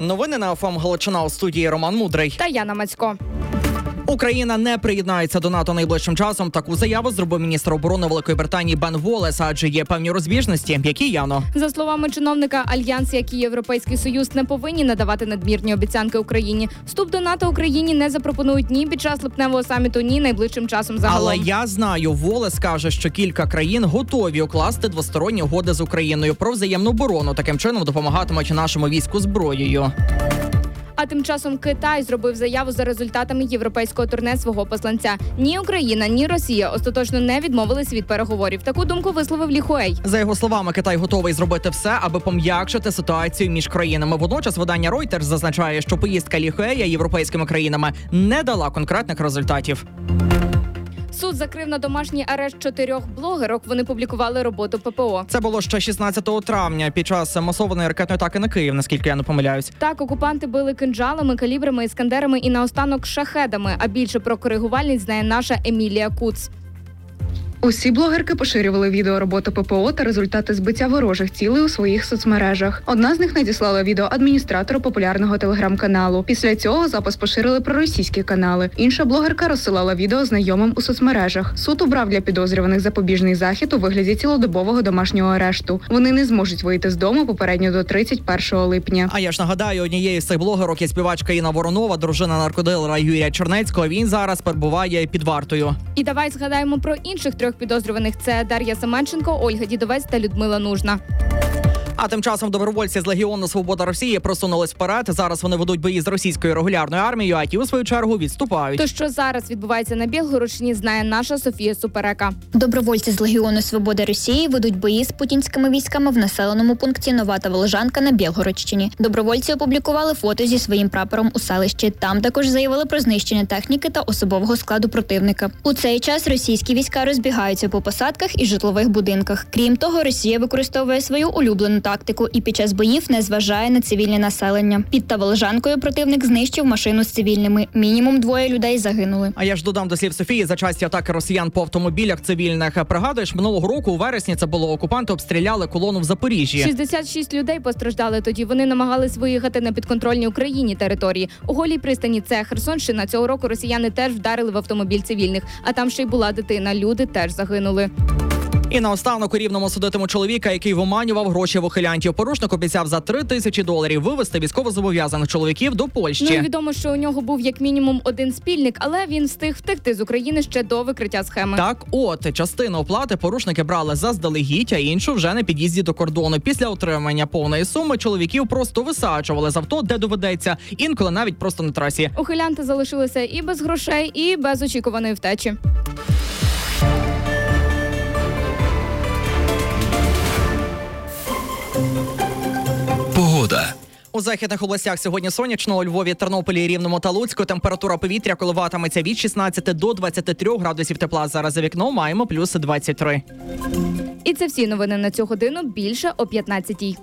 Новини на ФМ Галичина у студії Роман Мудрий. Та Яна Мацько. Україна не приєднається до НАТО найближчим часом. Таку заяву зробив міністр оборони Великої Британії Бен Волес, адже є певні розбіжності. Які Яно? За словами чиновника, альянс, як і Європейський Союз, не повинні надавати надмірні обіцянки Україні. Вступ до НАТО Україні не запропонують ні під час липневого саміту, ні найближчим часом загалом. Але я знаю, Волес каже, що кілька країн готові укласти двосторонні угоди з Україною про взаємну оборону. Таким чином допомагатимуть нашому війську зброєю. А тим часом Китай зробив заяву за результатами європейського турне свого посланця. Ні Україна, ні Росія остаточно не відмовились від переговорів. Таку думку висловив Ліхуей. За його словами, Китай готовий зробити все, аби пом'якшити ситуацію між країнами. Водночас видання Reuters зазначає, що поїздка Ліхуея європейськими країнами не дала конкретних результатів. Суд закрив на домашній арешт чотирьох блогерок. Вони публікували роботу ППО. Це було ще 16 травня під час масованої ракетної атаки на Київ, наскільки я не помиляюсь. Так, окупанти били кинджалами, калібрами, іскандерами і наостанок шахедами. А більше про коригувальність знає наша Емілія Куц. Усі блогерки поширювали відео роботи ППО та результати збиття ворожих цілей у своїх соцмережах. Одна з них надіслала відео адміністратору популярного телеграм-каналу. Після цього запис поширили проросійські канали. Інша блогерка розсилала відео знайомим у соцмережах. Суд обрав для підозрюваних запобіжний захід у вигляді цілодобового домашнього арешту. Вони не зможуть вийти з дому попередньо до 31 липня. А я ж нагадаю, однією з цих блогерок є співачка Інна Воронова, дружина наркодилера Юрія Чернецького. Він зараз перебуває під вартою. І давай згадаємо про інших трьох підозрюваних: це Дар'я Семенченко, Ольга Дідовець та Людмила Нужна. А тим часом добровольці з Легіону Свобода Росії просунулись вперед. Зараз вони ведуть бої з російською регулярною армією, а ті у свою чергу відступають. То що зараз відбувається на Білгородщині, знає наша Софія Суперека. Добровольці з Легіону Свободи Росії ведуть бої з путінськими військами в населеному пункті Нова та Волжанка на Білгородщині. Добровольці опублікували фото зі своїм прапором у селищі. Там також заявили про знищення техніки та особового складу противника. У цей час російські війська розбігаються по посадках і житлових будинках. Крім того, Росія використовує свою улюблену тактику і під час боїв не зважає на цивільне населення. Під Таволжанкою противник знищив машину з цивільними. Мінімум двоє людей загинули. А я ж додам до слів Софії за часті атаки росіян по автомобілях цивільних. Пригадуєш, минулого року у вересні це було окупанти обстріляли колону в Запоріжжі. 66 людей постраждали тоді. Вони намагались виїхати на підконтрольні Україні території. У голій пристані це Херсонщина. Цього року росіяни теж вдарили в автомобіль цивільних, а там ще й була дитина. Люди теж загинули. І наостанок у рівному судитиму чоловіка, який виманював гроші в ухилянтів. Порушник обіцяв за три тисячі доларів вивезти військовозобов'язаних чоловіків до Польщі. Ну і відомо, що у нього був як мінімум один спільник, але він встиг втекти з України ще до викриття схеми. Так, от частину оплати порушники брали заздалегідь, а іншу вже на під'їзді до кордону. Після отримання повної суми чоловіків просто висаджували з авто, де доведеться, інколи навіть просто на трасі. Ухилянти залишилися і без грошей, і без очікуваної втечі. У західних областях сьогодні сонячно у Львові, Тернополі, Рівному та Луцьку. Температура повітря коливатиметься від 16 до 23 градусів тепла. Зараз за вікном маємо плюс 23. І це всі новини на цю годину. Більше о 15-й.